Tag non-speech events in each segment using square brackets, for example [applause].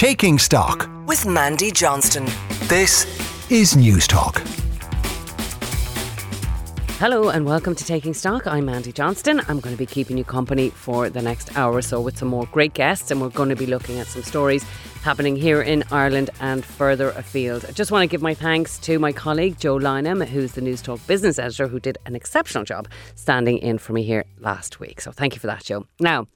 Taking Stock with Mandy Johnston. This is News Talk. Hello and welcome to Taking Stock. I'm Mandy Johnston. I'm going to be keeping you company for the next hour or so with some more great guests, and we're going to be looking at some stories happening here in Ireland and further afield. I just want to give my thanks to my colleague Joe Lynam, who's the News Talk business editor, who did an exceptional job standing in for me here last week. So thank you for that, Joe. Now,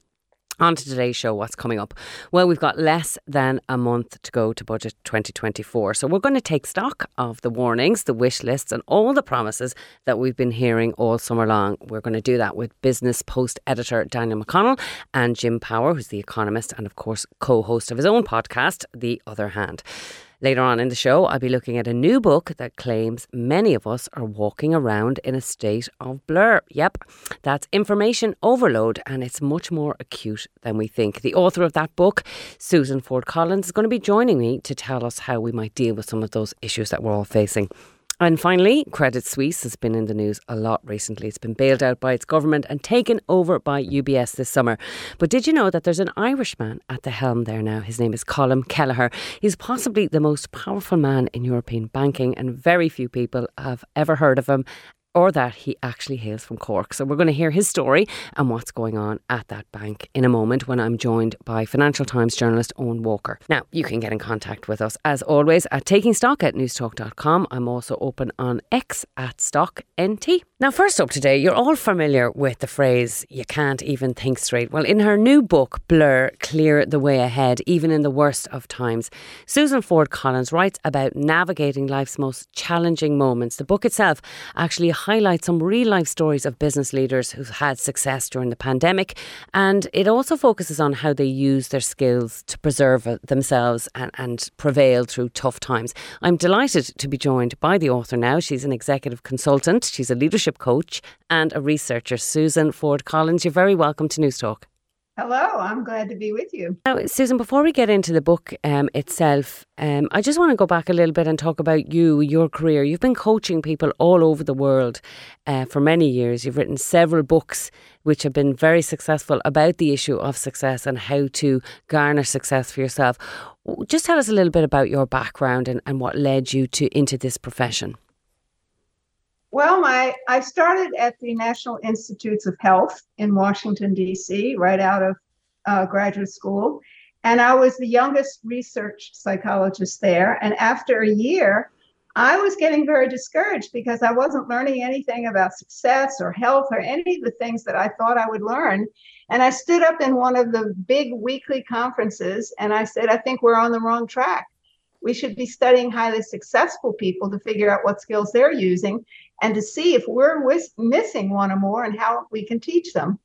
on to today's show, what's coming up? Well, we've got less than a month to go to budget 2024. So we're going to take stock of the warnings, the wish lists, and all the promises that we've been hearing all summer long. We're going to do that with Business Post editor Daniel McConnell and Jim Power, who's the economist and, of course, co host of his own podcast, The Other Hand. Later on in the show, I'll be looking at a new book that claims many of us are walking around in a state of blur. Yep, that's information overload, and it's much more acute than we think. The author of that book, Susan Ford Collins, is going to be joining me to tell us how we might deal with some of those issues that we're all facing. And finally, Credit Suisse has been in the news a lot recently. It's been bailed out by its government and taken over by UBS this summer. But did you know that there's an Irishman at the helm there now? His name is Colm Kelleher. He's possibly the most powerful man in European banking, and very few people have ever heard of him or that he actually hails from Cork. So we're going to hear his story and what's going on at that bank in a moment when I'm joined by Financial Times journalist Owen Walker. Now, you can get in contact with us as always at takingstock at newstalk.com. I'm also open on X at StockNT. Now, first up today, you're all familiar with the phrase, you can't even think straight. Well, in her new book, Blur Clear the Way Ahead, even in the worst of times, Susan Ford Collins writes about navigating life's most challenging moments. The book itself actually highlights some real life stories of business leaders who've had success during the pandemic, and it also focuses on how they use their skills to preserve uh, themselves and, and prevail through tough times. I'm delighted to be joined by the author now. She's an executive consultant, she's a leadership coach and a researcher, Susan Ford Collins. You're very welcome to News Talk. Hello, I'm glad to be with you. Now, Susan, before we get into the book um, itself, um, I just want to go back a little bit and talk about you, your career. You've been coaching people all over the world uh, for many years. You've written several books which have been very successful about the issue of success and how to garner success for yourself. Just tell us a little bit about your background and, and what led you to into this profession. Well, my I started at the National Institutes of Health in Washington D.C. right out of uh, graduate school, and I was the youngest research psychologist there. And after a year, I was getting very discouraged because I wasn't learning anything about success or health or any of the things that I thought I would learn. And I stood up in one of the big weekly conferences and I said, I think we're on the wrong track. We should be studying highly successful people to figure out what skills they're using and to see if we're missing one or more and how we can teach them.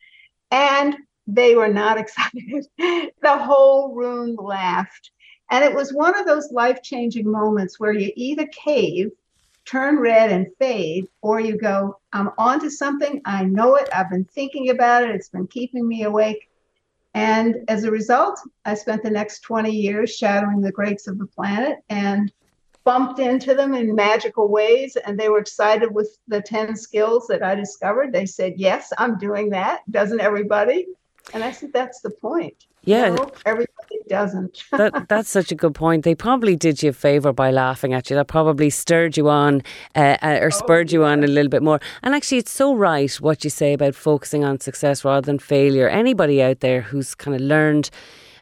And they were not [laughs] excited. the whole room laughed. And it was one of those life changing moments where you either cave, turn red, and fade, or you go, I'm onto something. I know it. I've been thinking about it. It's been keeping me awake. And as a result, I spent the next 20 years shadowing the greats of the planet and bumped into them in magical ways and they were excited with the 10 skills that I discovered. They said, Yes, I'm doing that. Doesn't everybody? And I said, That's the point. Yeah. No, everybody doesn't. [laughs] that, that's such a good point. They probably did you a favour by laughing at you. That probably stirred you on uh, uh, or oh, spurred oh, you on a little bit more. And actually, it's so right what you say about focusing on success rather than failure. Anybody out there who's kind of learned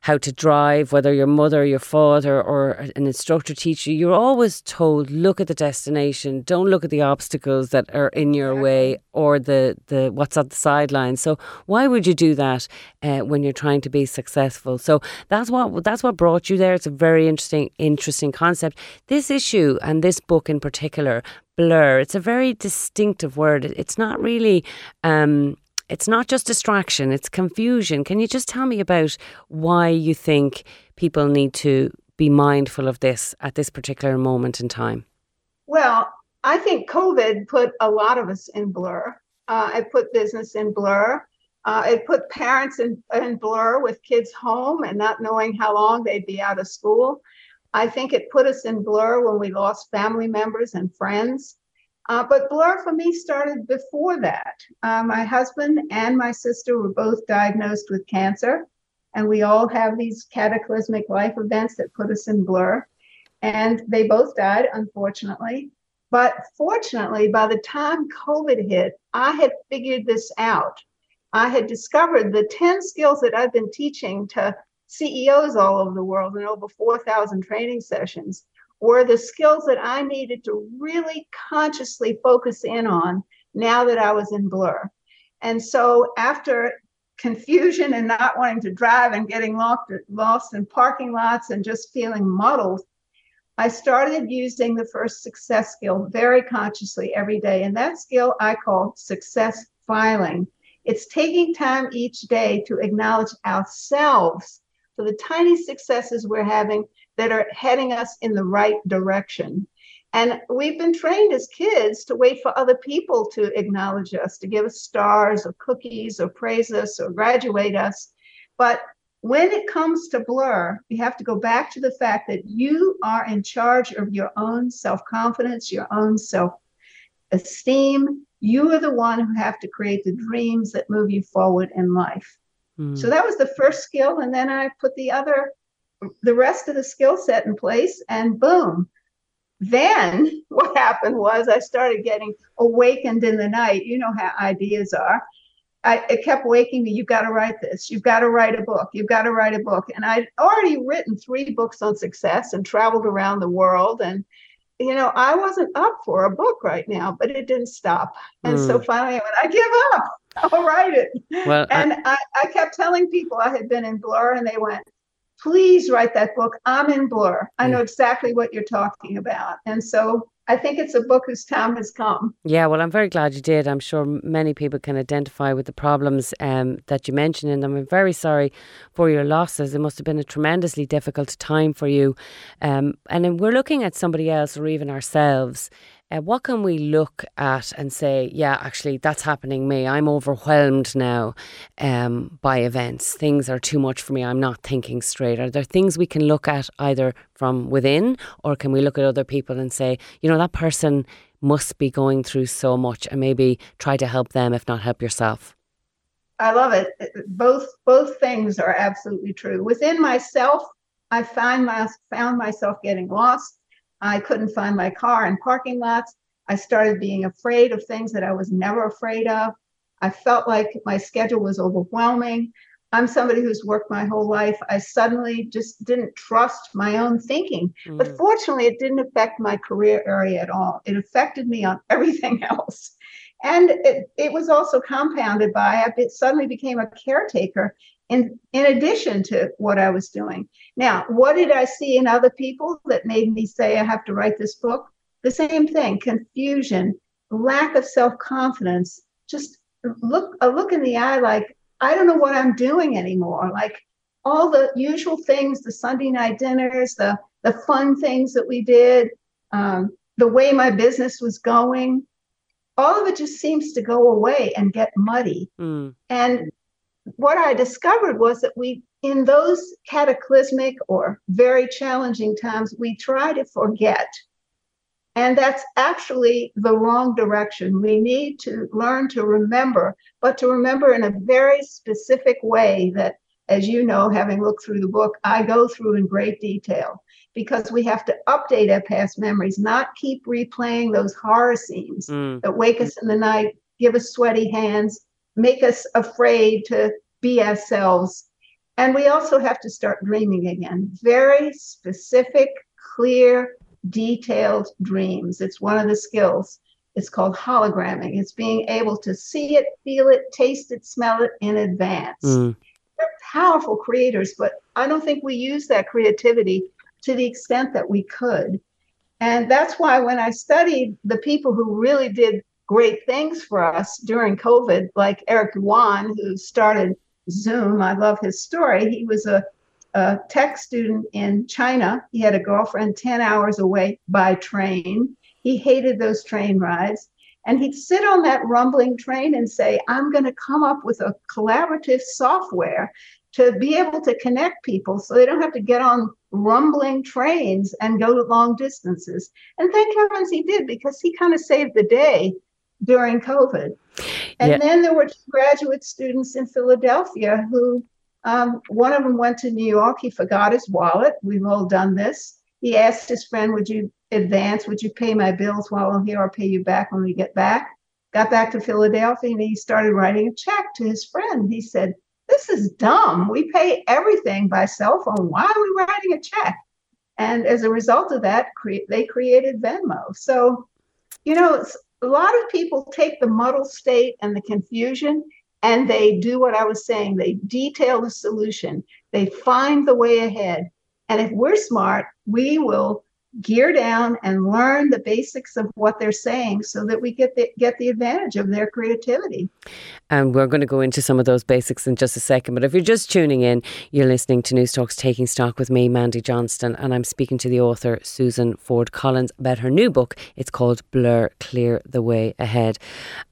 how to drive, whether your mother, your father, or an instructor teach you, you're always told, look at the destination, don't look at the obstacles that are in your way or the, the what's at the sidelines. So why would you do that uh, when you're trying to be successful? So that's what that's what brought you there. It's a very interesting interesting concept. This issue and this book in particular, blur. It's a very distinctive word. It's not really. Um, it's not just distraction, it's confusion. Can you just tell me about why you think people need to be mindful of this at this particular moment in time? Well, I think COVID put a lot of us in blur. Uh, it put business in blur. Uh, it put parents in, in blur with kids home and not knowing how long they'd be out of school. I think it put us in blur when we lost family members and friends. Uh, but Blur for me started before that. Uh, my husband and my sister were both diagnosed with cancer. and we all have these cataclysmic life events that put us in blur. And they both died, unfortunately. But fortunately, by the time COVID hit, I had figured this out. I had discovered the 10 skills that I've been teaching to CEOs all over the world in over 4,000 training sessions were the skills that I needed to really consciously focus in on now that I was in blur. And so after confusion and not wanting to drive and getting lost, lost in parking lots and just feeling muddled, I started using the first success skill very consciously every day. And that skill I call success filing. It's taking time each day to acknowledge ourselves for the tiny successes we're having that are heading us in the right direction. And we've been trained as kids to wait for other people to acknowledge us, to give us stars or cookies or praise us or graduate us. But when it comes to blur, you have to go back to the fact that you are in charge of your own self confidence, your own self esteem. You are the one who have to create the dreams that move you forward in life. Mm. So that was the first skill. And then I put the other, the rest of the skill set in place, and boom, then [laughs] what happened was I started getting awakened in the night. You know how ideas are. I, it kept waking me. You've got to write this. You've got to write a book. You've got to write a book. And I'd already written three books on success and traveled around the world. And, you know, I wasn't up for a book right now, but it didn't stop. And mm. so finally I went, I give up. I'll write it. Well, and I, I, I kept telling people I had been in Blur, and they went, please write that book. I'm in Blur. I know exactly what you're talking about. And so I think it's a book whose time has come. Yeah, well, I'm very glad you did. I'm sure many people can identify with the problems um, that you mentioned, and I'm very sorry for your losses. It must have been a tremendously difficult time for you. Um, and we're looking at somebody else or even ourselves uh, what can we look at and say, yeah, actually, that's happening me. I'm overwhelmed now um, by events. Things are too much for me. I'm not thinking straight. Are there things we can look at either from within or can we look at other people and say, you know, that person must be going through so much and maybe try to help them, if not help yourself? I love it. Both both things are absolutely true. Within myself, I find my found myself getting lost I couldn't find my car in parking lots. I started being afraid of things that I was never afraid of. I felt like my schedule was overwhelming. I'm somebody who's worked my whole life. I suddenly just didn't trust my own thinking. Mm. But fortunately, it didn't affect my career area at all. It affected me on [laughs] everything else. And it, it was also compounded by I suddenly became a caretaker in, in addition to what I was doing. Now, what did I see in other people that made me say I have to write this book? The same thing confusion, lack of self confidence, just look a look in the eye like, I don't know what I'm doing anymore. Like all the usual things, the Sunday night dinners, the, the fun things that we did, um, the way my business was going, all of it just seems to go away and get muddy. Mm. And what I discovered was that we, in those cataclysmic or very challenging times, we try to forget. And that's actually the wrong direction. We need to learn to remember, but to remember in a very specific way that, as you know, having looked through the book, I go through in great detail because we have to update our past memories, not keep replaying those horror scenes mm. that wake us in the night, give us sweaty hands, make us afraid to be ourselves. And we also have to start dreaming again. Very specific, clear, detailed dreams. It's one of the skills. It's called hologramming. It's being able to see it, feel it, taste it, smell it in advance. Mm. They're powerful creators, but I don't think we use that creativity to the extent that we could. And that's why when I studied the people who really did great things for us during COVID, like Eric Yuan, who started Zoom, I love his story. He was a, a tech student in China. He had a girlfriend 10 hours away by train. He hated those train rides. And he'd sit on that rumbling train and say, I'm going to come up with a collaborative software to be able to connect people so they don't have to get on rumbling trains and go long distances. And thank heavens he did because he kind of saved the day during COVID. And yeah. then there were graduate students in Philadelphia who Um, one of them went to New York. He forgot his wallet. We've all done this. He asked his friend, Would you advance? Would you pay my bills while I'm here or pay you back when we get back? Got back to Philadelphia and he started writing a check to his friend. He said, This is dumb. We pay everything by cell phone. Why are we writing a check? And as a result of that, cre- they created Venmo. So, you know, a lot of people take the muddled state and the confusion and they do what I was saying. They detail the solution, they find the way ahead. And if we're smart, we will gear down and learn the basics of what they're saying so that we get the, get the advantage of their creativity. And we're going to go into some of those basics in just a second. But if you're just tuning in, you're listening to News Talks Taking Stock with me, Mandy Johnston, and I'm speaking to the author, Susan Ford Collins, about her new book. It's called Blur Clear the Way Ahead.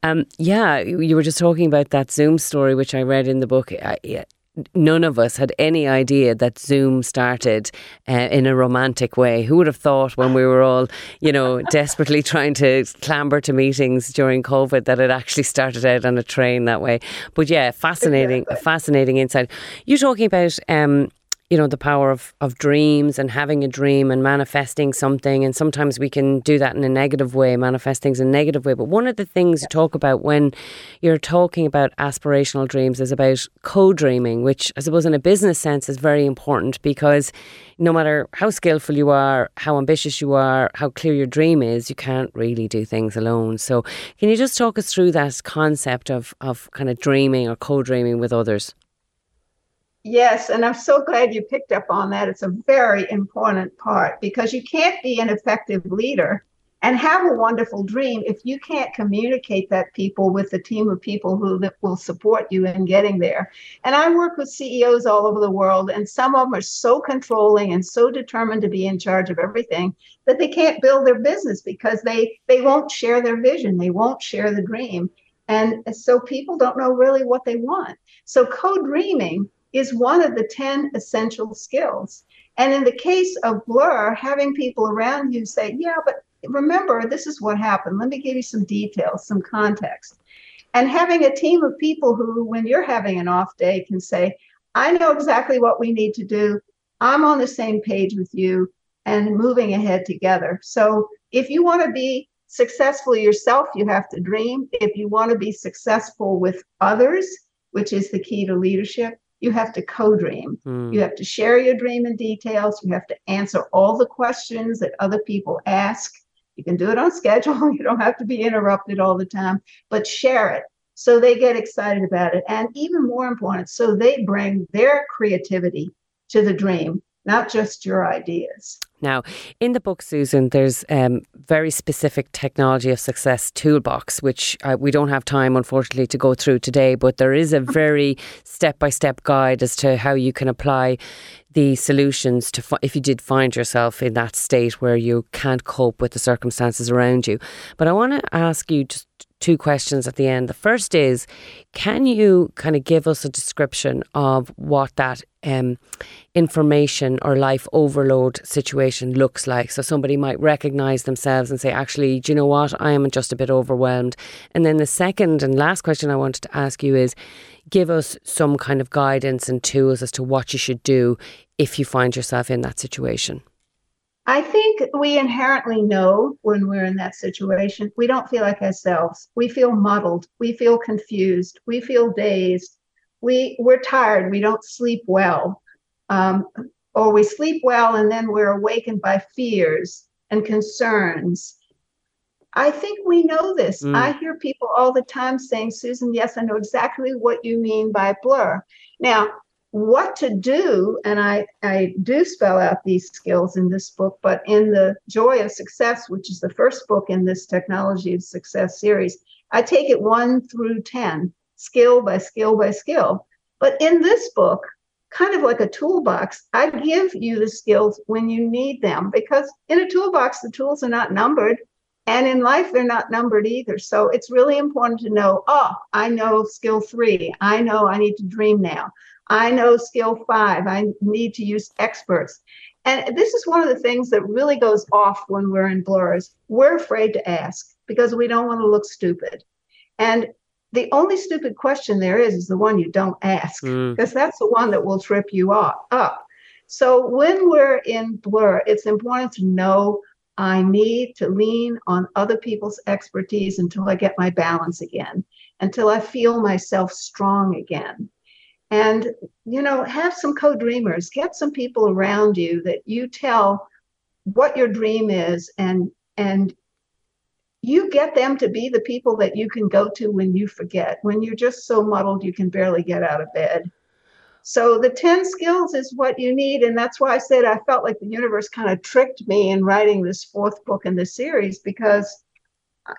Um, yeah, you were just talking about that Zoom story, which I read in the book. I, none of us had any idea that Zoom started uh, in a romantic way. Who would have thought when we were all, you know, [laughs] desperately trying to clamber to meetings during COVID that it actually started out on a train that way? But yeah, fascinating, exactly. fascinating insight. You're talking about um, you know the power of of dreams and having a dream and manifesting something. And sometimes we can do that in a negative way manifest things in a negative way. But one of the things you talk about when you're talking about aspirational dreams is about co-dreaming which i suppose in a business sense is very important because no matter how skillful you are how ambitious you are how clear your dream is you can't really do things alone. So can you just talk us through that concept of of kind of dreaming or co-dreaming with others Yes, and I'm so glad you picked up on that. It's a very important part because you can't be an effective leader and have a wonderful dream if you can't communicate that people with a team of people who will support you in getting there. And I work with CEOs all over the world, and some of them are so controlling and so determined to be in charge of everything that they can't build their business because they they won't share their vision, they won't share the dream. And so people don't know really what they want. So co-dreaming is one of the 10 essential skills. And in the case of Blur, having people around you say, yeah, but remember, this is what happened. Let me give you some details, some context. And having a team of people who, when you're having an off day, can say, I know exactly what we need to do. I'm on the same page with you and moving ahead together. So if you want to be successful yourself, you have to dream. If you want to be successful with others, which is the key to leadership, you have to co-dream. Mm. You have to share your dream in details. You have to answer all the questions that other people ask. You can do it on [laughs] schedule. You don't have to be interrupted all the time, but share it so they get excited about it. And even more important, so they bring their creativity to the dream not just your ideas. Now, in the book, Susan, there's um, very specific technology of success toolbox, which uh, we don't have time, unfortunately, to go through today. But there is a very step by step guide as to how you can apply the solutions to fi- if you did find yourself in that state where you can't cope with the circumstances around you. But I want to ask you just two questions at the end. The first is, can you kind of give us a description of what that um, information or life overload situation looks like? So somebody might recognize themselves and say, actually, do you know what? I am just a bit overwhelmed. And then the second and last question I wanted to ask you is, give us some kind of guidance and tools as to what you should do if you find yourself in that situation. I think we inherently know when we're in that situation. We don't feel like ourselves. We feel muddled. We feel confused. We feel dazed. We we're tired. We don't sleep well, um, or we sleep well and then we're awakened by fears and concerns. I think we know this. Mm. I hear people all the time saying, "Susan, yes, I know exactly what you mean by blur." Now, what to do and I, I do spell out these skills in this book but in the joy of success which is the first book in this technology of success series i take it 1 through 10 skill by skill by skill but in this book kind of like a toolbox i give you the skills when you need them because in a toolbox the tools are not numbered and in life, they're not numbered either. So it's really important to know oh, I know skill three. I know I need to dream now. I know skill five. I need to use experts. And this is one of the things that really goes off when we're in blurs. We're afraid to ask because we don't want to look stupid. And the only stupid question there is is the one you don't ask Mm. because that's the one that will trip you up. So when we're in blur, it's important to know I need to lean on other people's expertise until I get my balance again, until I feel myself strong again. And you know, have some co-dreamers, get some people around you that you tell what your dream is and and you get them to be the people that you can go to when you forget, when you're just so muddled you can barely get out of bed. So the 10 skills is what you need. And that's why I said I felt like the universe kind of tricked me in writing this fourth book in the series because,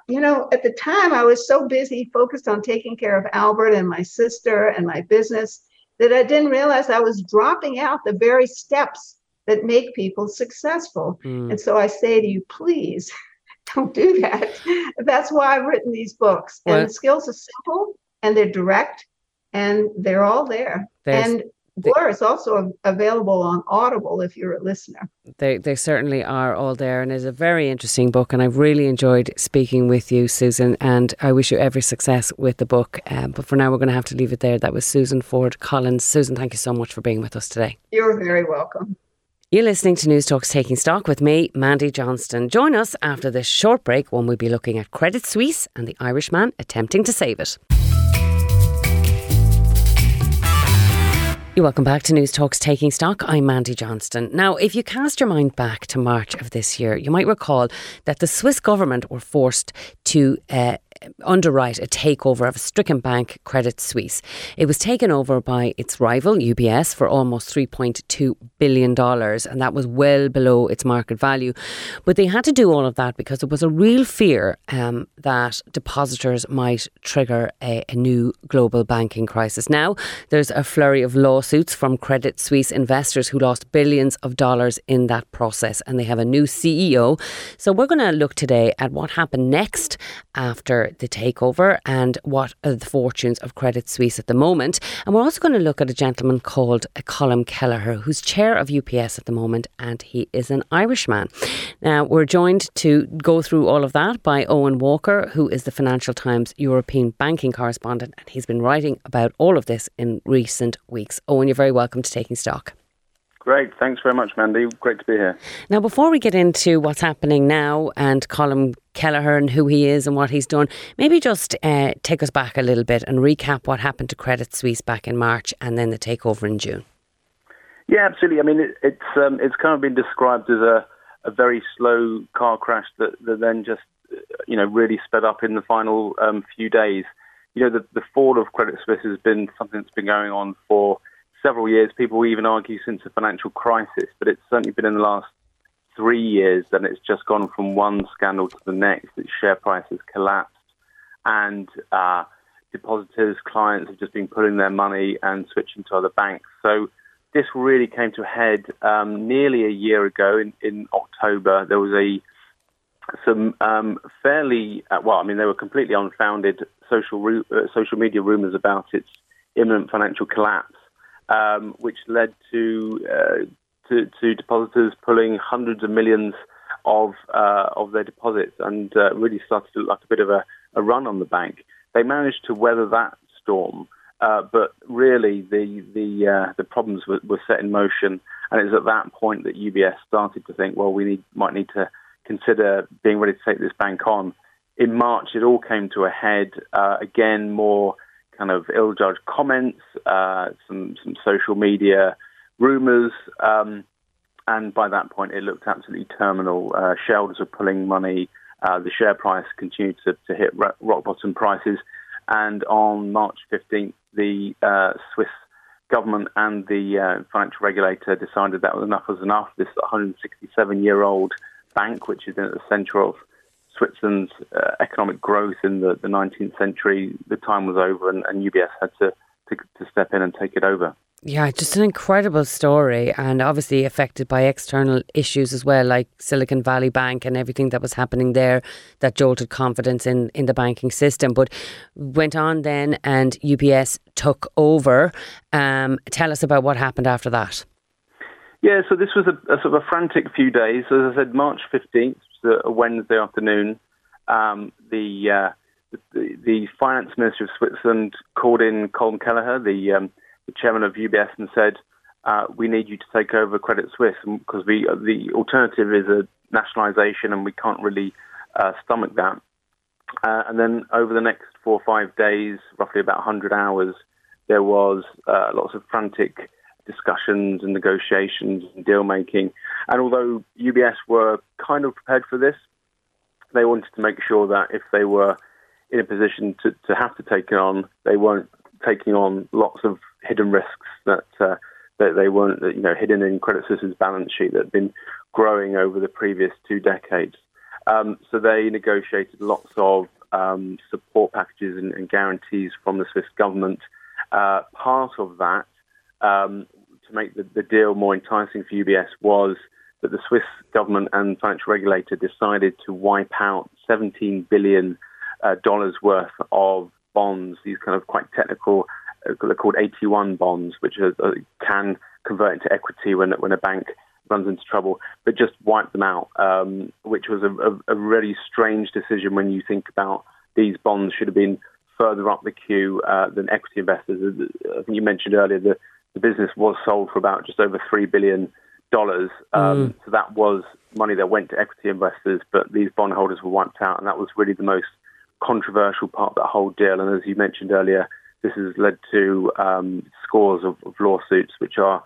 you know, at the time I was so busy focused on taking care of Albert and my sister and my business that I didn't realize I was dropping out the very steps that make people successful. Mm. And so I say to you, please [laughs] don't do that. That's why I've written these books. Well- and the skills are simple and they're direct and they're all there. There's- and Blur is also available on Audible if you're a listener. They they certainly are all there, and it's a very interesting book. And I've really enjoyed speaking with you, Susan. And I wish you every success with the book. Um, but for now, we're going to have to leave it there. That was Susan Ford Collins. Susan, thank you so much for being with us today. You're very welcome. You're listening to News Talks Taking Stock with me, Mandy Johnston. Join us after this short break when we'll be looking at Credit Suisse and the Irishman attempting to save it. You're welcome back to News Talks Taking Stock. I'm Mandy Johnston. Now, if you cast your mind back to March of this year, you might recall that the Swiss government were forced to uh, underwrite a takeover of a stricken bank, Credit Suisse. It was taken over by its rival, UBS, for almost $3.2 billion, and that was well below its market value. But they had to do all of that because there was a real fear um, that depositors might trigger a, a new global banking crisis. Now, there's a flurry of lawsuits from Credit Suisse investors who lost billions of dollars in that process, and they have a new CEO. So, we're going to look today at what happened next after the takeover and what are the fortunes of Credit Suisse at the moment. And we're also going to look at a gentleman called Colm Kelleher, who's chair of UBS at the moment, and he is an Irishman. Now, we're joined to go through all of that by Owen Walker, who is the Financial Times European banking correspondent, and he's been writing about all of this in recent weeks. Owen, you're very welcome to Taking Stock. Great. Thanks very much, Mandy. Great to be here. Now, before we get into what's happening now and Colm Kelleher and who he is and what he's done, maybe just uh, take us back a little bit and recap what happened to Credit Suisse back in March and then the takeover in June. Yeah, absolutely. I mean, it, it's um, it's kind of been described as a, a very slow car crash that, that then just uh, you know really sped up in the final um, few days. You know, the, the fall of Credit Suisse has been something that's been going on for several years. People even argue since the financial crisis, but it's certainly been in the last three years that it's just gone from one scandal to the next. Its share price has collapsed, and uh, depositors, clients have just been putting their money and switching to other banks. So this really came to a head um, nearly a year ago in, in October. There was a some um, fairly uh, well, I mean, they were completely unfounded social uh, social media rumors about its imminent financial collapse, um, which led to, uh, to to depositors pulling hundreds of millions of uh, of their deposits, and uh, really started to look like a bit of a, a run on the bank. They managed to weather that storm, uh, but really the the uh, the problems were, were set in motion, and it was at that point that UBS started to think, well, we need might need to consider being ready to take this bank on. In March, it all came to a head. Uh, again, more kind of ill-judged comments, uh, some some social media rumors, um, and by that point, it looked absolutely terminal. Uh, shareholders were pulling money. Uh, the share price continued to, to hit rock bottom prices. And on March 15th, the uh, Swiss government and the uh, financial regulator decided that was enough was enough. This 167 year old bank, which is at the center of Switzerland's uh, economic growth in the, the 19th century, the time was over, and, and UBS had to, to, to step in and take it over. Yeah, just an incredible story, and obviously affected by external issues as well, like Silicon Valley Bank and everything that was happening there that jolted confidence in, in the banking system. But went on then, and UBS took over. Um, tell us about what happened after that. Yeah, so this was a, a, sort of a frantic few days. As I said, March 15th, a Wednesday afternoon, um, the uh, the the, finance minister of Switzerland called in Colm Kelleher, the, um, the chairman of UBS, and said, uh, "We need you to take over Credit Suisse because we the alternative is a nationalisation, and we can't really uh, stomach that." Uh, and then over the next four or five days, roughly about 100 hours, there was uh, lots of frantic discussions and negotiations and deal making. And although UBS were kind of prepared for this, they wanted to make sure that if they were in a position to, to have to take it on, they weren't taking on lots of hidden risks that uh, that they weren't you know hidden in Credit Suisse's balance sheet that had been growing over the previous two decades. Um, so they negotiated lots of um, support packages and, and, guarantees from the Swiss government. Uh, part of that, um, to make the, the, deal more enticing for UBS, was that the Swiss government and financial regulator decided to wipe out 17 billion uh, dollars worth of bonds. These kind of quite technical, uh, they're called AT1 bonds, which are, uh, can convert into equity when when a bank runs into trouble, but just wipe them out, um, which was a, a, a, really strange decision when you think about these bonds should have been further up the queue uh, than equity investors. I think you mentioned earlier that the business was sold for about just over three billion dollars. Um, mm. So that was money that went to equity investors, but these bondholders were wiped out, and that was really the most controversial part of that whole deal. And as you mentioned earlier, this has led to um, scores of, of lawsuits, which are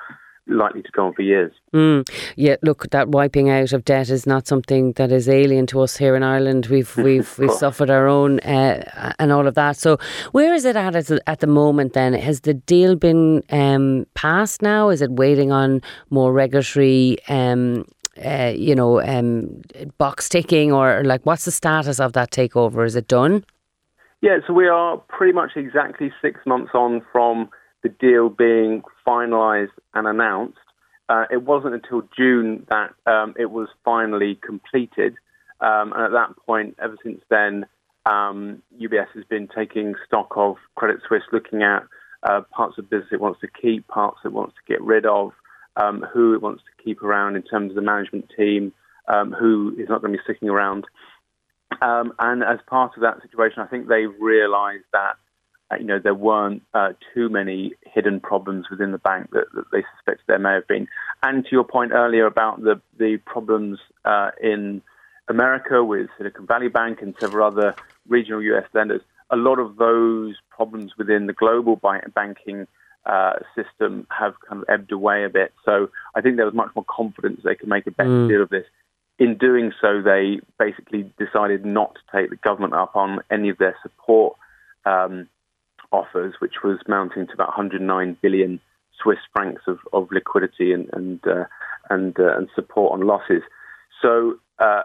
likely to go on for years. Mm. Yeah, look, that wiping out of debt is not something that is alien to us here in Ireland. We've [laughs] we've we've suffered our own uh, and all of that. So, where is it at at the moment? Then has the deal been um, passed now? Is it waiting on more regulatory? Um, uh, you know, um, box ticking, or like, what's the status of that takeover? Is it done? Yeah, so we are pretty much exactly six months on from the deal being finalised and announced. Uh, it wasn't until June that um, it was finally completed. Um, and at that point, ever since then, um, UBS has been taking stock of Credit Suisse, looking at uh, parts of business it wants to keep, parts it wants to get rid of, um, who it wants to keep around in terms of the management team, um, who is not going to be sticking around. Um, and as part of that situation, I think they've realised that you know, there weren't uh, too many hidden problems within the bank that, that, they suspected there may have been. And to your point earlier about the the problems uh, in America with Silicon Valley Bank and several other regional U.S. lenders, a lot of those problems within the global banking uh, system have kind of ebbed away a bit. So I think there was much more confidence they could make a better mm. deal of this. In doing so, they basically decided not to take the government up on any of their support um, offers, which was mounting to about 109 billion Swiss francs of, of liquidity and and uh, and, uh, and support on losses. So uh,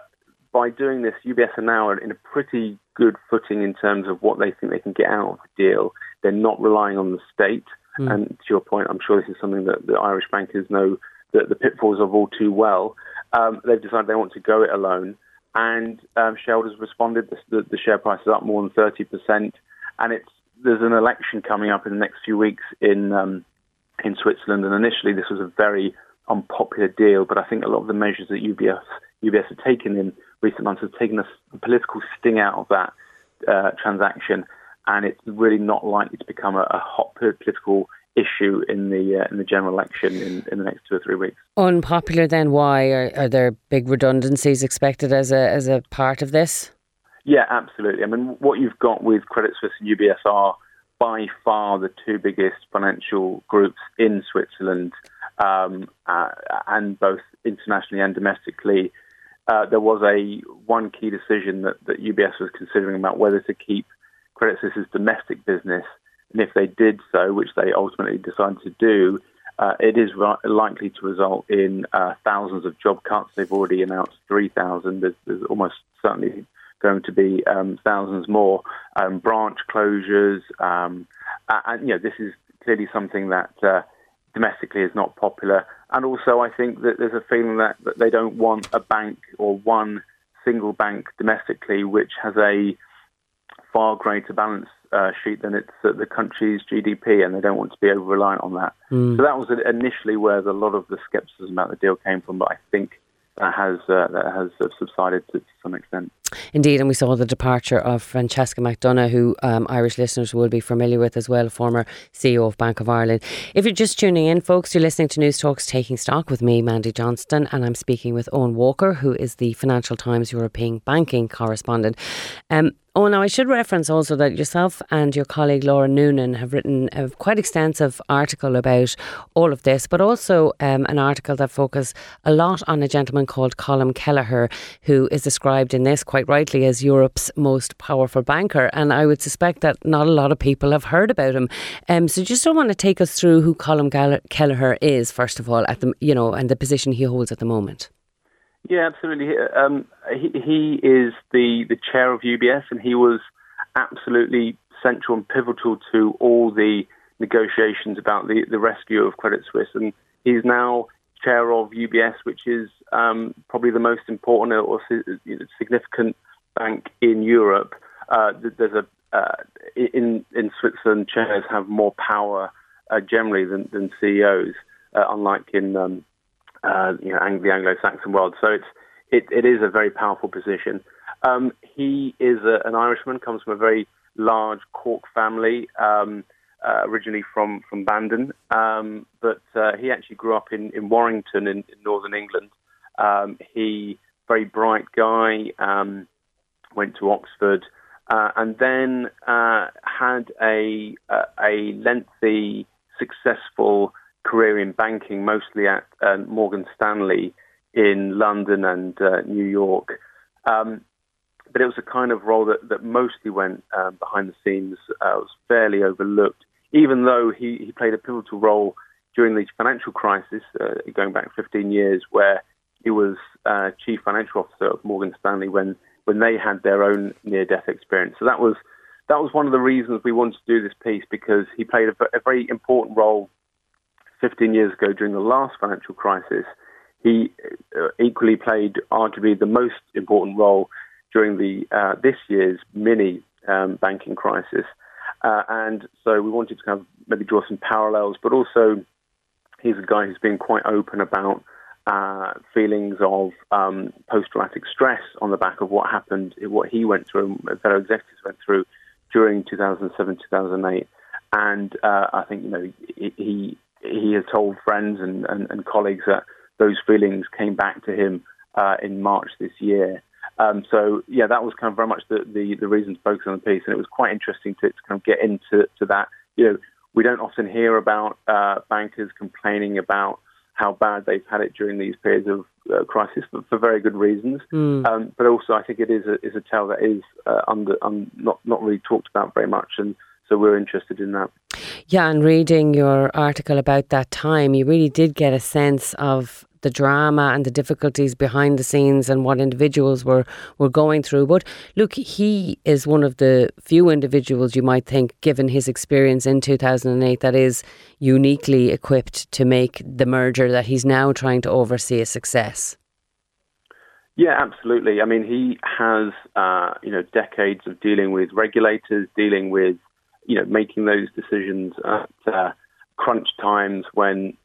by doing this, UBS are now in a pretty good footing in terms of what they think they can get out of the deal. They're not relying on the state, mm. and to your point, I'm sure this is something that the Irish bankers know that the pitfalls of all too well. Um, they've decided they want to go it alone, and um, shareholders responded. The, the, the share price is up more than 30 percent, and it's there's an election coming up in the next few weeks in um, in Switzerland, and initially this was a very unpopular deal. But I think a lot of the measures that UBS UBS have taken in recent months have taken a, political sting out of that uh, transaction, and it's really not likely to become a, a hot political issue in the uh, in the general election in, in the next two or three weeks. Unpopular, then? Why are, are there big redundancies expected as a as a part of this? Yeah, absolutely. I mean, what you've got with Credit Suisse and UBS are by far the two biggest financial groups in Switzerland, um, uh, and both internationally and domestically. Uh, there was a one key decision that, that UBS was considering about whether to keep Credit Suisse's domestic business, and if they did so, which they ultimately decided to do, uh, it is ri- likely to result in uh, thousands of job cuts. They've already announced 3,000. There's, there's almost certainly going to be um, thousands more um, branch closures. Um, and, you know, this is clearly something that uh, domestically is not popular. And also, I think that there's a feeling that, that they don't want a bank or one single bank domestically which has a far greater balance uh, sheet than it's uh, the country's GDP, and they don't want to be over reliant on that. Mm. So that was initially where the, a lot of the skepticism about the deal came from. But I think that has uh, that has subsided to, to, some extent. Indeed, and we saw the departure of Francesca McDonagh, who um, Irish listeners will be familiar with as well, former CEO of Bank of Ireland. If you're just tuning in, folks, you're listening to News Talks Taking Stock with me, Mandy Johnston, and I'm speaking with Owen Walker, who is the Financial Times European banking correspondent. Um, Oh, now I should reference also that yourself and your colleague Laura Noonan have written a quite extensive article about all of this, but also um, an article that focuses a lot on a gentleman called Colm Kelleher, who is described in this quite rightly as Europe's most powerful banker. And I would suspect that not a lot of people have heard about him. Um, so just don't want to take us through who Colm Kelleher is, first of all, at the you know, and the position he holds at the moment. Yeah, absolutely. Um, he, he is the, the chair of UBS, and he was absolutely central and pivotal to all the negotiations about the, the rescue of Credit Suisse. And he's now chair of UBS, which is um, probably the most important or significant bank in Europe. Uh, there's a uh, in in Switzerland, chairs have more power uh, generally than, than CEOs, uh, unlike in um, uh, you know, the Anglo-Saxon world. So it's it, it is a very powerful position. Um, he is a, an Irishman, comes from a very large Cork family, um, uh, originally from from Bandon, um, but he actually grew up in in Warrington in, in northern England. Um, he very bright guy, um, went to Oxford, uh, and then uh, had a a lengthy, successful career in banking, mostly at uh, Morgan Stanley in London and uh, New York. Um, but it was a kind of role that, that mostly went um, behind the scenes, uh, was fairly overlooked, even though he, he played a pivotal role during the financial crisis, uh, going back 15 years, where he was uh, chief financial officer of Morgan Stanley when, when they had their own near-death experience. So that was that was one of the reasons we wanted to do this piece because he played a, a very important role 15 years ago during the last financial crisis, he uh, equally played arguably the most important role during the uh, this year's mini um, banking crisis. Uh, and so we wanted to kind of maybe draw some parallels, but also he's a guy who's been quite open about uh, feelings of um, post-traumatic stress on the back of what happened, what he went through, and fellow executives went through during 2007, 2008. And uh, I think you know he he has told friends and, and, and, colleagues that those feelings came back to him uh, in March this year. Um, so yeah, that was kind of very much the, the, the, reason to focus on the piece, and it was quite interesting to, to kind of get into to that. You know, we don't often hear about uh, bankers complaining about how bad they've had it during these periods of uh, crisis for, for, very good reasons. Mm. Um, but also, I think it is a, is a tale that is uh, under um, not not really talked about very much, and so we're interested in that. Yeah, and reading your article about that time, you really did get a sense of the drama and the difficulties behind the scenes and what individuals were, were going through. But look, he is one of the few individuals you might think, given his experience in 2008, that is uniquely equipped to make the merger that he's now trying to oversee a success. Yeah, absolutely. I mean, he has uh, you know decades of dealing with regulators, dealing with you know, making those decisions at uh, crunch times when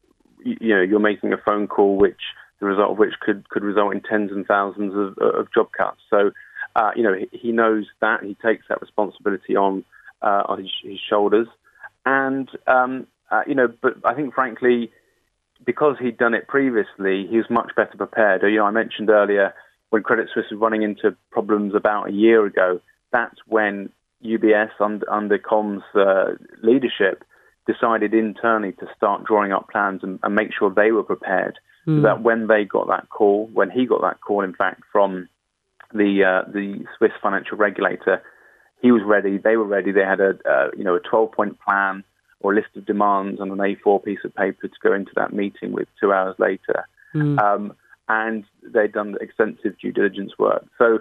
you know you're making a phone call, which the result of which could could result in tens and thousands of, of job cuts. So, uh, you know, he, knows that he takes that responsibility on uh, on his, his, shoulders, and um, uh, you know, but I think frankly, because he'd done it previously, he was much better prepared. You know, I mentioned earlier when Credit Suisse was running into problems about a year ago. That's when UBS under, under Colm's uh, leadership decided internally to start drawing up plans and, and make sure they were prepared mm. so hmm. that when they got that call, when he got that call, in fact, from the uh, the Swiss financial regulator, he was ready. They were ready. They had a uh, you know a 12 point plan or a list of demands on an A4 piece of paper to go into that meeting with two hours later, mm. um, and they'd done extensive due diligence work. So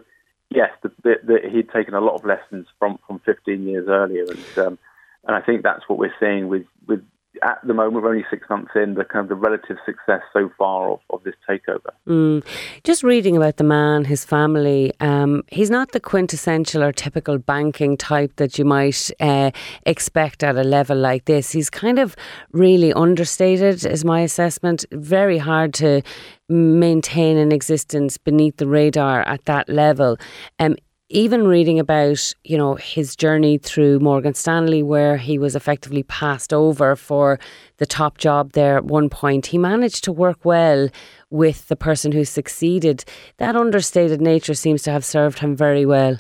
yes, the, the, the, he'd taken a lot of lessons from, from 15 years earlier, and um, and I think that's what we're seeing with with at the moment, we're only six months in, the kind of the relative success so far of, of this takeover. Mm. Just reading about the man, his family, um, he's not the quintessential or typical banking type that you might uh, expect at a level like this. He's kind of really understated, is my assessment. Very hard to maintain an existence beneath the radar at that level. Um, even reading about you know his journey through Morgan Stanley, where he was effectively passed over for the top job there at one point, he managed to work well with the person who succeeded. That understated nature seems to have served him very well.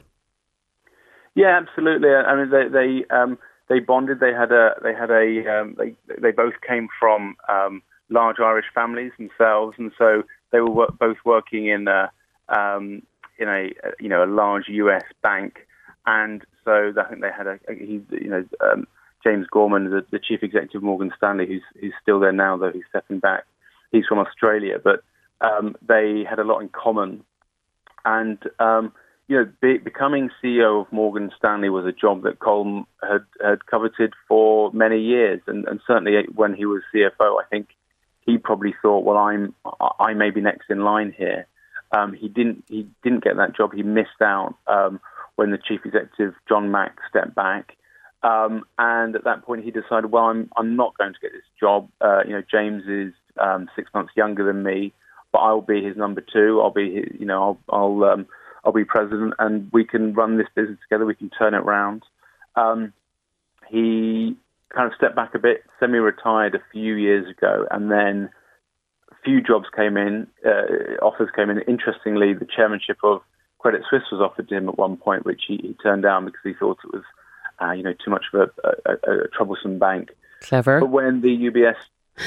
Yeah, absolutely. I mean, they they um, they bonded. They had a they had a um, they they both came from um, large Irish families themselves, and so they were both working in. Uh, um, in a you know a large U.S. bank, and so I think they had a, a he you know um, James Gorman, the, the, chief executive of Morgan Stanley, who's who's still there now, though he's stepping back. He's from Australia, but um, they had a lot in common, and um, you know be, becoming CEO of Morgan Stanley was a job that Colm had had coveted for many years, and, and certainly when he was CFO, I think he probably thought, well, I'm I may be next in line here. Um, he didn't he didn't get that job. He missed out um, when the chief executive John Mack stepped back, um, and at that point he decided, well, I'm I'm not going to get this job. Uh, you know, James is um, six months younger than me, but I'll be his number two. I'll be his, you know I'll I'll um, I'll be president, and we can run this business together. We can turn it around. Um, he kind of stepped back a bit, semi-retired a few years ago, and then few jobs came in, uh, offers came in. Interestingly, the chairmanship of Credit Suisse was offered to him at one point, which he, he turned down because he thought it was, uh, you know, too much of a, a, a, troublesome bank. Clever. But when the UBS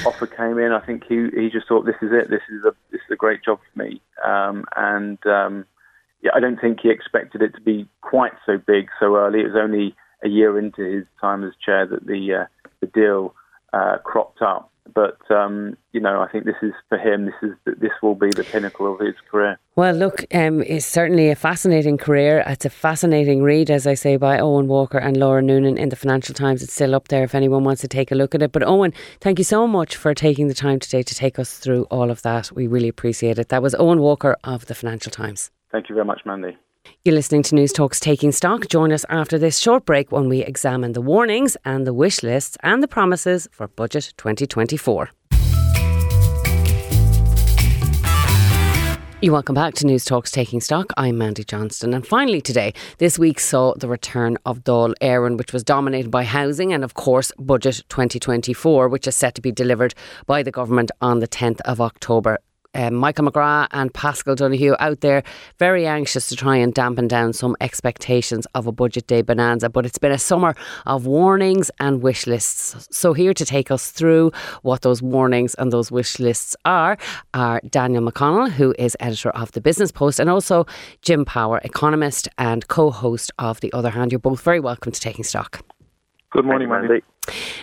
offer came in, I think he he just thought this is it. This is a this is a great job for me. Um, and um, yeah, I don't think he expected it to be quite so big so early. It was only a year into his time as chair that the uh, the deal uh, cropped up. But um, you know, I think this is for him. This is this will be the pinnacle of his career. Well, look, um, it's certainly a fascinating career. It's a fascinating read, as I say, by Owen Walker and Laura Noonan in the Financial Times. It's still up there if anyone wants to take a look at it. But Owen, thank you so much for taking the time today to take us through all of that. We really appreciate it. That was Owen Walker of the Financial Times. Thank you very much, Mandy. You're listening to Newstalk's Taking Stock. Join us after this short break when we examine the warnings and the wish lists and the promises for Budget 2024. You welcome back to Newstalk's Taking Stock. I'm Mandy Johnston. And finally today, this week saw the return of Dáil Éireann, which was dominated by housing and, of course, Budget 2024, which is set to be delivered by the government on the 10th of October um, Michael McGrath and Paschal Donohoe out there very anxious to try and dampen down some expectations of a budget day bonanza. But it's been a summer of warnings and wish lists. So here to take us through what those warnings and those wish lists are are Daniel McConnell, who is editor of the Business Post, and also Jim Power, economist and co-host of The Other Hand. You're both very welcome to taking stock. Good morning, Mandy.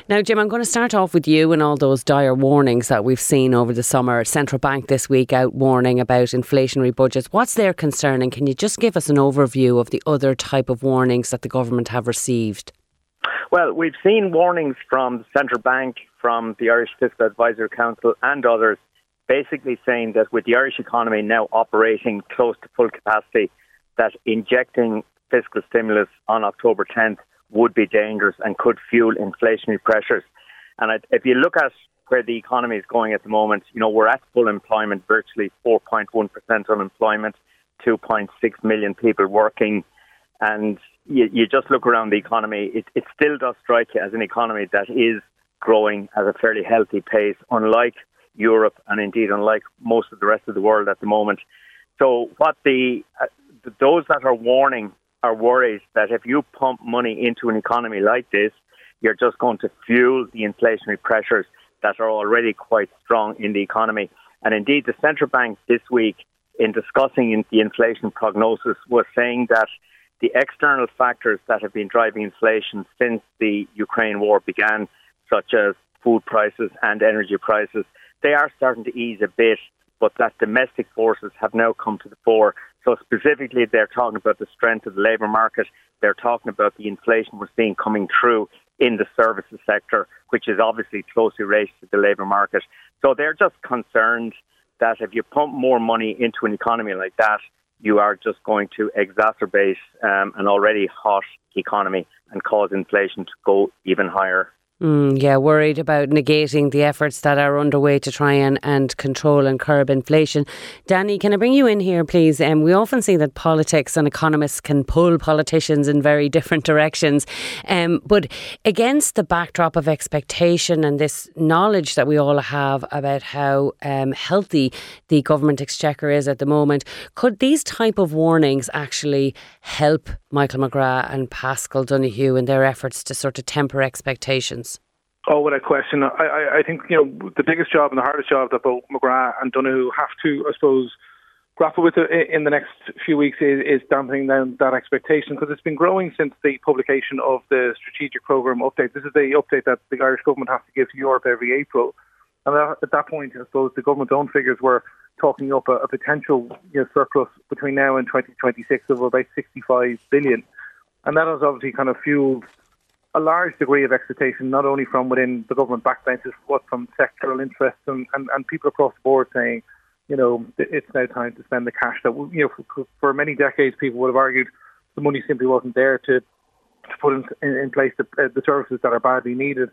Now, Jim, I'm going to start off with you and all those dire warnings that we've seen over the summer. Central Bank this week out warning about inflationary budgets. What's their concern? And can you just give us an overview of the other type of warnings that the government have received? Well, we've seen warnings from the Central Bank, from the Irish Fiscal Advisory Council, and others basically saying that with the Irish economy now operating close to full capacity, that injecting fiscal stimulus on October 10th would be dangerous and could fuel inflationary pressures. And if you look at where the economy is going at the moment, you know, we're at full employment, virtually 4.1% unemployment, 2.6 million people working. And you, you just look around the economy, it, it still does strike you as an economy that is growing at a fairly healthy pace, unlike Europe and indeed unlike most of the rest of the world at the moment. So, what the uh, those that are warning are worried that if you pump money into an economy like this, you're just going to fuel the inflationary pressures that are already quite strong in the economy. And indeed, the central bank this week, in discussing the inflation prognosis, was saying that the external factors that have been driving inflation since the Ukraine war began, such as food prices and energy prices, they are starting to ease a bit, but that domestic forces have now come to the fore so specifically, they're talking about the strength of the labour market. They're talking about the inflation we're seeing coming through in the services sector, which is obviously closely related to the labour market. So they're just concerned that if you pump more money into an economy like that, you are just going to exacerbate um, an already hot economy and cause inflation to go even higher. Mm, yeah, worried about negating the efforts that are underway to try and, and control and curb inflation. Danny, can I bring you in here, please? Um, we often see that politics and economists can pull politicians in very different directions. Um, but against the backdrop of expectation and this knowledge that we all have about how um, healthy the government exchequer is at the moment, could these type of warnings actually help Michael McGrath and Paschal Donohoe in their efforts to sort of temper expectations? Oh, what a question. I, I, I think you know the biggest job and the hardest job that both McGrath and Donohoe have to, I suppose, grapple with in the next few weeks is, is dampening down that expectation because it's been growing since the publication of the strategic program update. This is the update that the Irish government has to give to Europe every April, and at that point, I suppose the government's own figures were talking up a, a potential you know, surplus between now and 2026 of about 65 billion, and that has obviously kind of fueled a large degree of expectation, not only from within the government backbenches, but from sectoral interests and, and, and people across the board saying, you know, it's now time to spend the cash that, you know, for, for many decades people would have argued the money simply wasn't there to, to put in, in, in place the, uh, the services that are badly needed.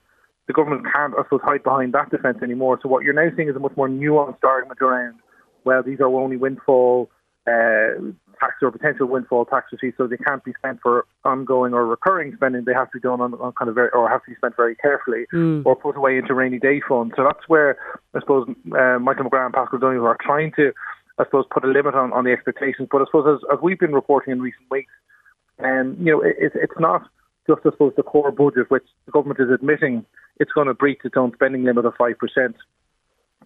The government can't, I suppose, hide behind that defence anymore. So what you're now seeing is a much more nuanced argument around, well, these are only windfall uh, tax or potential windfall tax receipts, so they can't be spent for ongoing or recurring spending. They have to be done on, on kind of very, or have to be spent very carefully, mm. or put away into rainy day funds. So that's where I suppose uh, Michael McGrath and Paschal Donohoe are trying to, I suppose, put a limit on, on the expectations. But I suppose as, as we've been reporting in recent weeks, and um, you know, it, it's not just I suppose the core budget, which the government is admitting it's going to breach its own spending limit of five percent.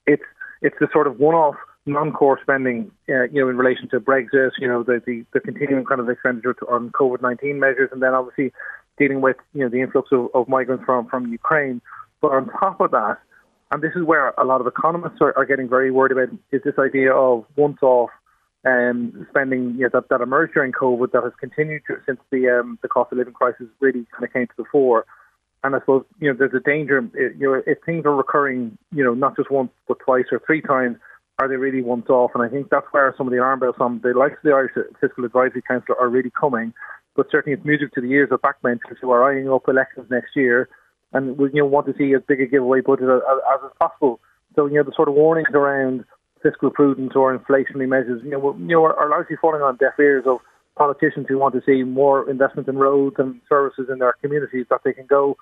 It's it's the sort of one-off non-core spending, uh, you know, in relation to Brexit, you know, the, the, the continuing kind of expenditure to, on COVID-19 measures, and then obviously dealing with, you know, the influx of, of migrants from, from Ukraine. But on top of that, and this is where a lot of economists are, are getting very worried about, is this idea of once-off um, spending you know, that, that emerged during COVID that has continued to, since the um, the cost of living crisis really kind of came to the fore. And I suppose you know there's a danger, you know, if things are recurring, you know, not just once but twice or three times, are they really once off? And I think that's where some of the alarm bells from the likes of the Irish Fiscal Advisory Council are really coming. But certainly it's music to the ears of backbenchers who are eyeing up elections next year and we you know, want to see as big a giveaway budget as, as possible. So, you know, the sort of warnings around fiscal prudence or inflationary measures, you know, you know, are, are largely falling on deaf ears of politicians who want to see more investment in roads and services in their communities that they can go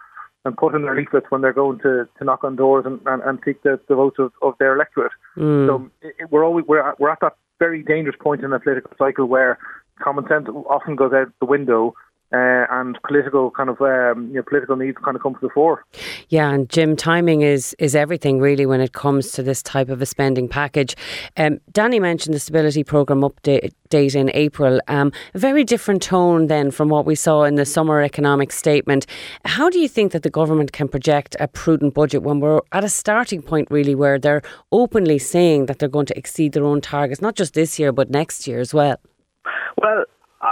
and put in their leaflets when they're going to, to knock on doors and, and, and seek the, the votes of, of their electorate. Mm. So it, we're always we're at, we're at that very dangerous point in the political cycle where common sense often goes out the window uh, and political kind of um, you know, political needs kind of come to the fore. Yeah, and Jim, timing is is everything really when it comes to this type of a spending package. Um, Danny mentioned the stability program update date in April. Um, a very different tone then from what we saw in the summer economic statement. How do you think that the government can project a prudent budget when we're at a starting point really where they're openly saying that they're going to exceed their own targets, not just this year but next year as well? Well,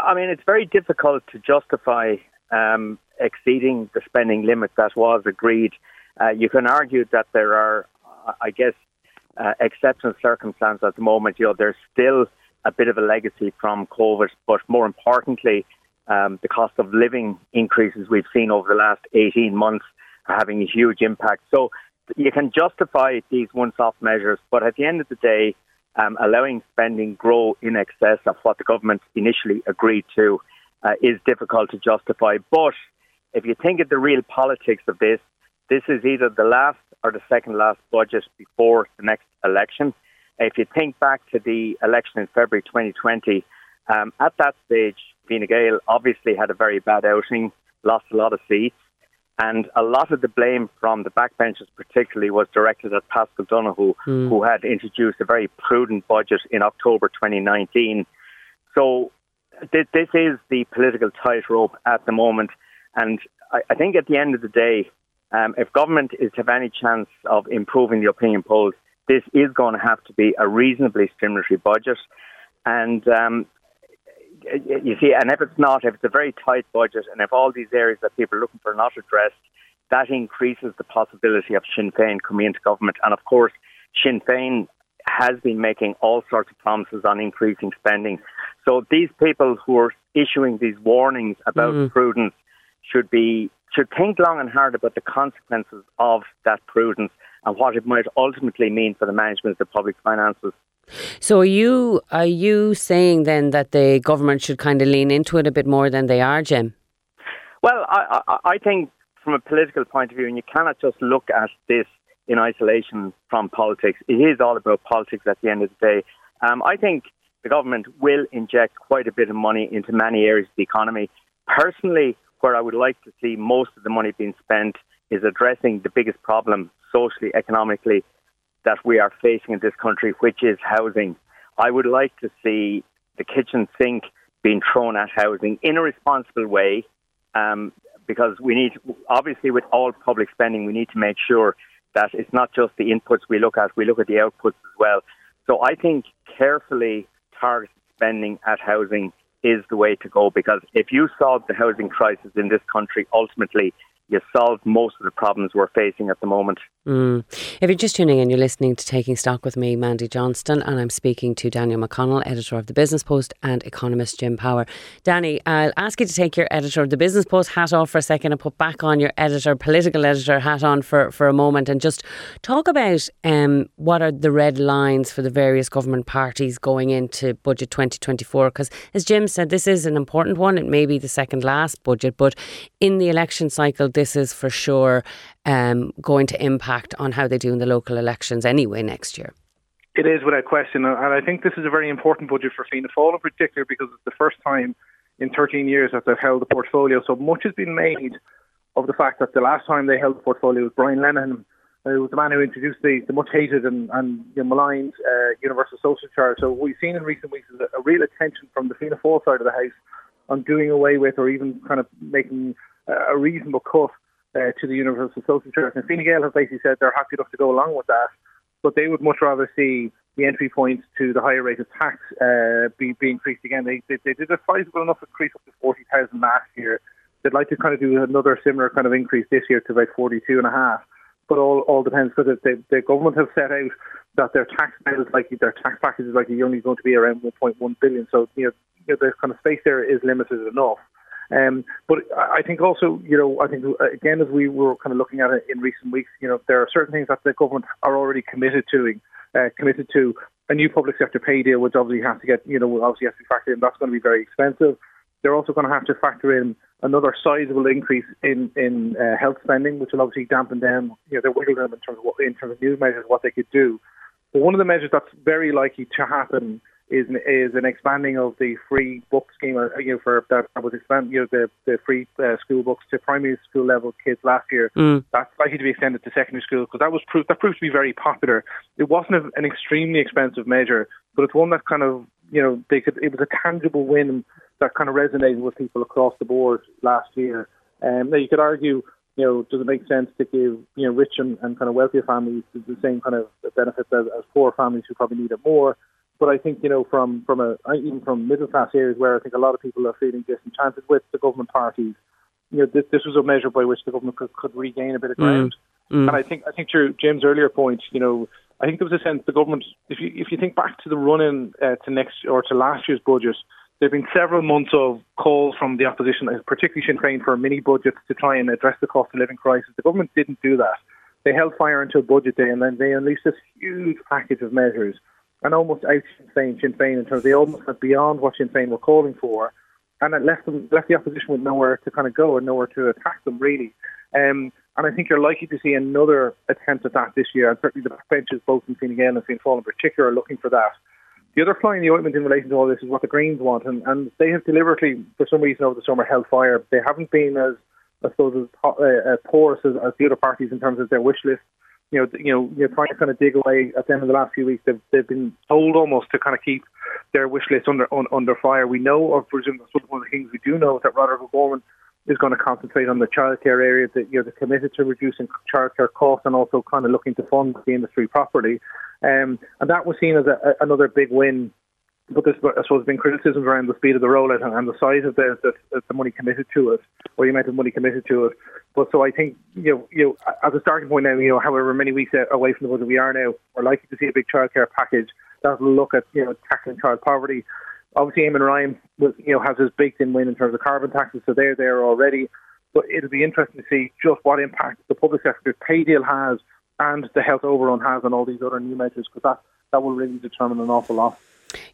I mean, it's very difficult to justify um, exceeding the spending limit that was agreed. Uh, you can argue that there are, I guess, uh, exceptional circumstances at the moment. You know, there's still a bit of a legacy from COVID, but more importantly, um, the cost of living increases we've seen over the last 18 months are having a huge impact. So you can justify these once-off measures, but at the end of the day, um, allowing spending grow in excess of what the government initially agreed to uh, is difficult to justify. But if you think of the real politics of this, this is either the last or the second last budget before the next election. If you think back to the election in February 2020, um, at that stage, Fine Gael obviously had a very bad outing, lost a lot of seats. And a lot of the blame from the backbenchers, particularly, was directed at Paschal Donohoe, mm. who had introduced a very prudent budget in October 2019. So th- this is the political tightrope at the moment. And I, I think at the end of the day, um, if government is to have any chance of improving the opinion polls, this is going to have to be a reasonably stimulatory budget. And um, you see, and if it's not, if it's a very tight budget, and if all these areas that people are looking for are not addressed, that increases the possibility of Sinn Féin coming into government. And of course, Sinn Féin has been making all sorts of promises on increasing spending. So these people who are issuing these warnings about mm. prudence should be should think long and hard about the consequences of that prudence and what it might ultimately mean for the management of the public finances. So are you are you saying then that the government should kind of lean into it a bit more than they are, Jim? Well, I, I, I think from a political point of view, and you cannot just look at this in isolation from politics. It is all about politics at the end of the day. Um, I think the government will inject quite a bit of money into many areas of the economy. Personally, where I would like to see most of the money being spent is addressing the biggest problem socially, economically, that we are facing in this country, which is housing. I would like to see the kitchen sink being thrown at housing in a responsible way, um, because we need, obviously, with all public spending, we need to make sure that it's not just the inputs we look at, we look at the outputs as well. So I think carefully targeted spending at housing is the way to go because if you solve the housing crisis in this country, ultimately you solve most of the problems we're facing at the moment. Mm. If you're just tuning in, you're listening to Taking Stock with me, Mandy Johnston, and I'm speaking to Daniel McConnell, editor of the Business Post, and economist Jim Power. Danny, I'll ask you to take your editor of the Business Post hat off for a second and put back on your editor, political editor hat on for, for a moment and just talk about um, what are the red lines for the various government parties going into Budget 2024. Because, as Jim said, this is an important one. It may be the second last budget, but in the election cycle, this is for sure um, going to impact on how they do in the local elections anyway next year. It is without question, and I think this is a very important budget for Fianna Fáil in particular because it's the first time in 13 years that they've held the portfolio. So much has been made of the fact that the last time they held the portfolio was Brian Lenihan, who was the man who introduced the, the much hated and, and you know, maligned uh, universal social charge. So what we've seen in recent weeks is a, a real attention from the Fianna Fáil side of the house on doing away with or even kind of making a reasonable cut uh, to the Universal Social Charge. And Fine Gael have basically said they're happy enough to go along with that, but they would much rather see the entry point to the higher rate of tax uh, be, be increased again. They, they, they did a sizable enough increase up to 40,000 last year. They'd like to kind of do another similar kind of increase this year to about 42 and a half. But all, all depends because the, the government have set out that their tax bill is likely, their tax package is likely only going to be around 1.1 billion. So, you know, you know the kind of space there is limited enough. Um, but I think also, you know, I think uh, again, as we were kind of looking at it in recent weeks, you know, there are certain things that the government are already committed to, uh, committed to a new public sector pay deal, which obviously has to get, you know, obviously has to be factored in. That's going to be very expensive. They're also going to have to factor in another sizable increase in in uh, health spending, which will obviously dampen down, you know, their wiggle room in terms of what, in terms of new measures, what they could do. But one of the measures that's very likely to happen is is an expanding of the free book scheme. Uh, you know, for that, was expanded. You know, the the free uh, school books to primary school level kids last year. Mm. That's likely to be extended to secondary school because that was proved that proved to be very popular. It wasn't a, an extremely expensive measure, but it's one that kind of you know they could. It was a tangible win that kind of resonated with people across the board last year. Um, now you could argue you know, does it make sense to give, you know, rich and, and kind of wealthier families the same kind of benefits as, as poor families who probably need it more? But I think you know from from a even from middle class areas where I think a lot of people are feeling disenchanted with the government parties. You know, this, this was a measure by which the government could, could regain a bit of ground. Mm. Mm. And I think I think to Jim's earlier point, you know, I think there was a sense the government. If you if you think back to the run-in uh, to next or to last year's budget, there have been several months of calls from the opposition, particularly Sinn Féin, for mini budgets to try and address the cost of living crisis. The government didn't do that. They held fire until budget day, and then they unleashed this huge package of measures and almost out Sinn Féin, Sinn Féin in terms of they almost went beyond what Sinn Féin were calling for, and it left them left the opposition with nowhere to kind of go and nowhere to attack them really. Um, and I think you're likely to see another attempt at that this year, and certainly the backbenchers, both in Fine Gael and Fianna Fáil in particular, are looking for that. The other fly in the ointment in relation to all this is what the Greens want, and, and they have deliberately, for some reason over the summer, held fire. They haven't been as, I suppose, as uh, porous as, as the other parties in terms of their wish list you know, you know, you're trying to kind of dig away at them in the last few weeks. They've they've been told almost to kind of keep their wish list under un, under fire. We know, or presume that's one of the things we do know, that Roderick O'Gorman is going to concentrate on the childcare area. That you know, they're committed to reducing childcare costs and also kind of looking to fund the industry properly. Um, and that was seen as a, a, another big win but there's, I suppose, been criticism around the speed of the rollout and, and the size of the, the, the money committed to it, or the amount of money committed to it. But so I think, you know, you know, as a starting point now, you know, however many weeks away from the budget we are now, we're likely to see a big childcare package that'll look at, you know, tackling child poverty. Obviously, Eamon Ryan was, you know, has his baked-in win in terms of carbon taxes, so they're there already. But it'll be interesting to see just what impact the public sector's pay deal has and the health overrun has on all these other new measures, because that, that will really determine an awful lot.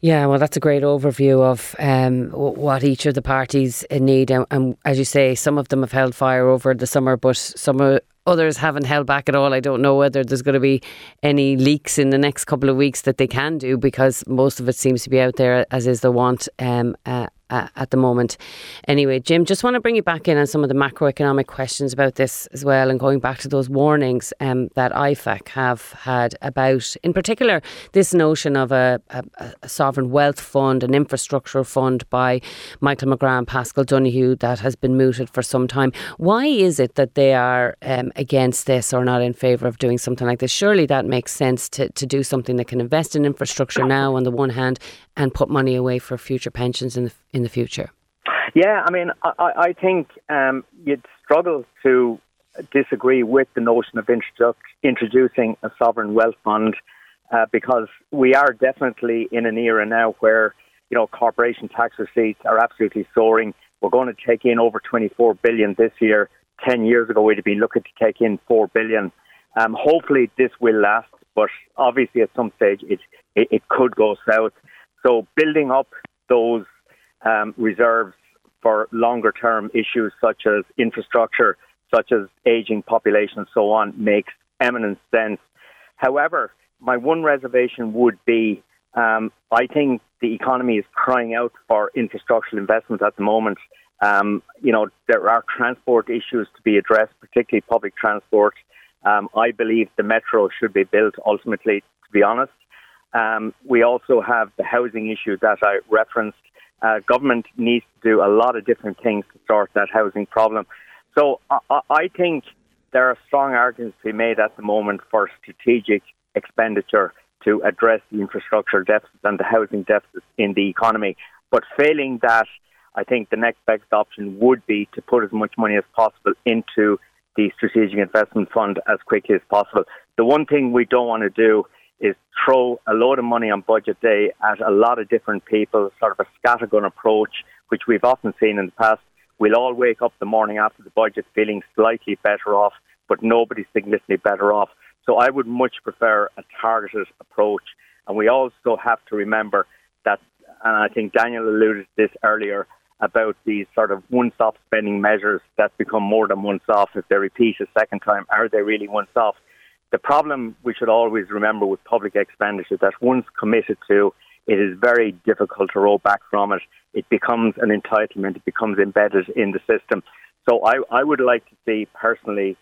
Yeah, well, that's a great overview of um, what each of the parties need. And, and, as you say, some of them have held fire over the summer, but some others haven't held back at all. I don't know whether there's going to be any leaks in the next couple of weeks that they can do because most of it seems to be out there, as is the want. Um, uh, uh, at the moment. Anyway, Jim, just want to bring you back in on some of the macroeconomic questions about this as well, and going back to those warnings um, that IFAC have had about, in particular, this notion of a, a, a, sovereign wealth fund, an infrastructure fund by Michael McGrath and Paschal Donohoe that has been mooted for some time. Why is it that they are um, against this or not in favour of doing something like this? Surely that makes sense to, to do something that can invest in infrastructure now on the one hand and put money away for future pensions in the in the future? Yeah, I mean, I, I think um, you'd struggle to disagree with the notion of introducing a sovereign wealth fund uh, because we are definitely in an era now where you know corporation tax receipts are absolutely soaring. We're going to take in over 24 billion this year. Ten years ago, we'd have been looking to take in four billion. Um, hopefully, this will last, but obviously, at some stage, it, it, it could go south. So building up those um, reserves for longer term issues such as infrastructure, such as aging population, and so on, makes eminent sense. However, my one reservation would be um, I think the economy is crying out for infrastructural investment at the moment. Um, you know, there are transport issues to be addressed, particularly public transport. Um, I believe the metro should be built ultimately, to be honest. Um, we also have the housing issue that I referenced. Uh, government needs to do a lot of different things to sort that housing problem. So I, I think there are strong arguments to be made at the moment for strategic expenditure to address the infrastructure deficit and the housing deficit in the economy. But failing that, I think the next best option would be to put as much money as possible into the strategic investment fund as quickly as possible. The one thing we don't want to do is throw a load of money on budget day at a lot of different people, sort of a scattergun approach, which we've often seen in the past. We'll all wake up the morning after the budget feeling slightly better off, but nobody's significantly better off. So I would much prefer a targeted approach. And we also have to remember that, and I think Daniel alluded to this earlier, about these sort of once-off spending measures that become more than once-off if they repeat a second time. Are they really once-off? The problem we should always remember with public expenditure that once committed to, it is very difficult to roll back from it. It becomes an entitlement, it becomes embedded in the system. So I, I would like to see personally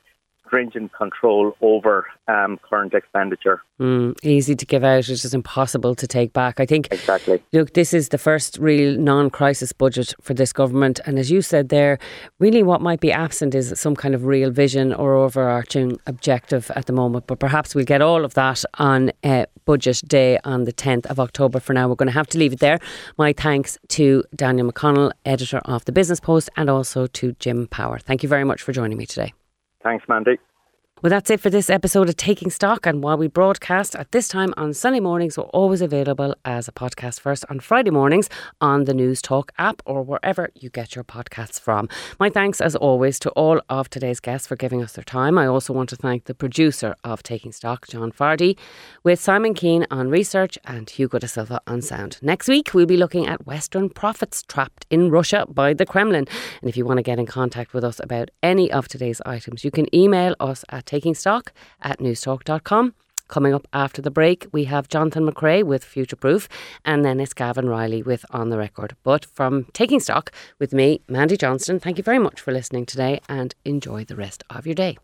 stringent control over um, current expenditure. Mm, easy to give out, it's just impossible to take back. I think exactly. Look, this is the first real non-crisis budget for this government, and as you said there, really what might be absent is some kind of real vision or overarching objective at the moment. But perhaps we'll get all of that on uh, Budget Day on the 10th of October. For now, we're going to have to leave it there. My thanks to Daniel McConnell, editor of the Business Post, and also to Jim Power. Thank you very much for joining me today. Thanks, Mandy. Well, that's it for this episode of Taking Stock. And while we broadcast at this time on Sunday mornings, we're always available as a podcast first on Friday mornings on the Newstalk app or wherever you get your podcasts from. My thanks, as always, to all of today's guests for giving us their time. I also want to thank the producer of Taking Stock, John Fardy, with Simon Keane on research and Hugo da Silva on sound. Next week, we'll be looking at Western profits trapped in Russia by the Kremlin. And if you want to get in contact with us about any of today's items, you can email us at taking stock at newstalk.com. Coming up after the break, we have Jonathan McCrea with Future Proof, and then it's Gavan Reilly with On the Record. But from Taking Stock with me, Mandy Johnston, thank you very much for listening today and enjoy the rest of your day.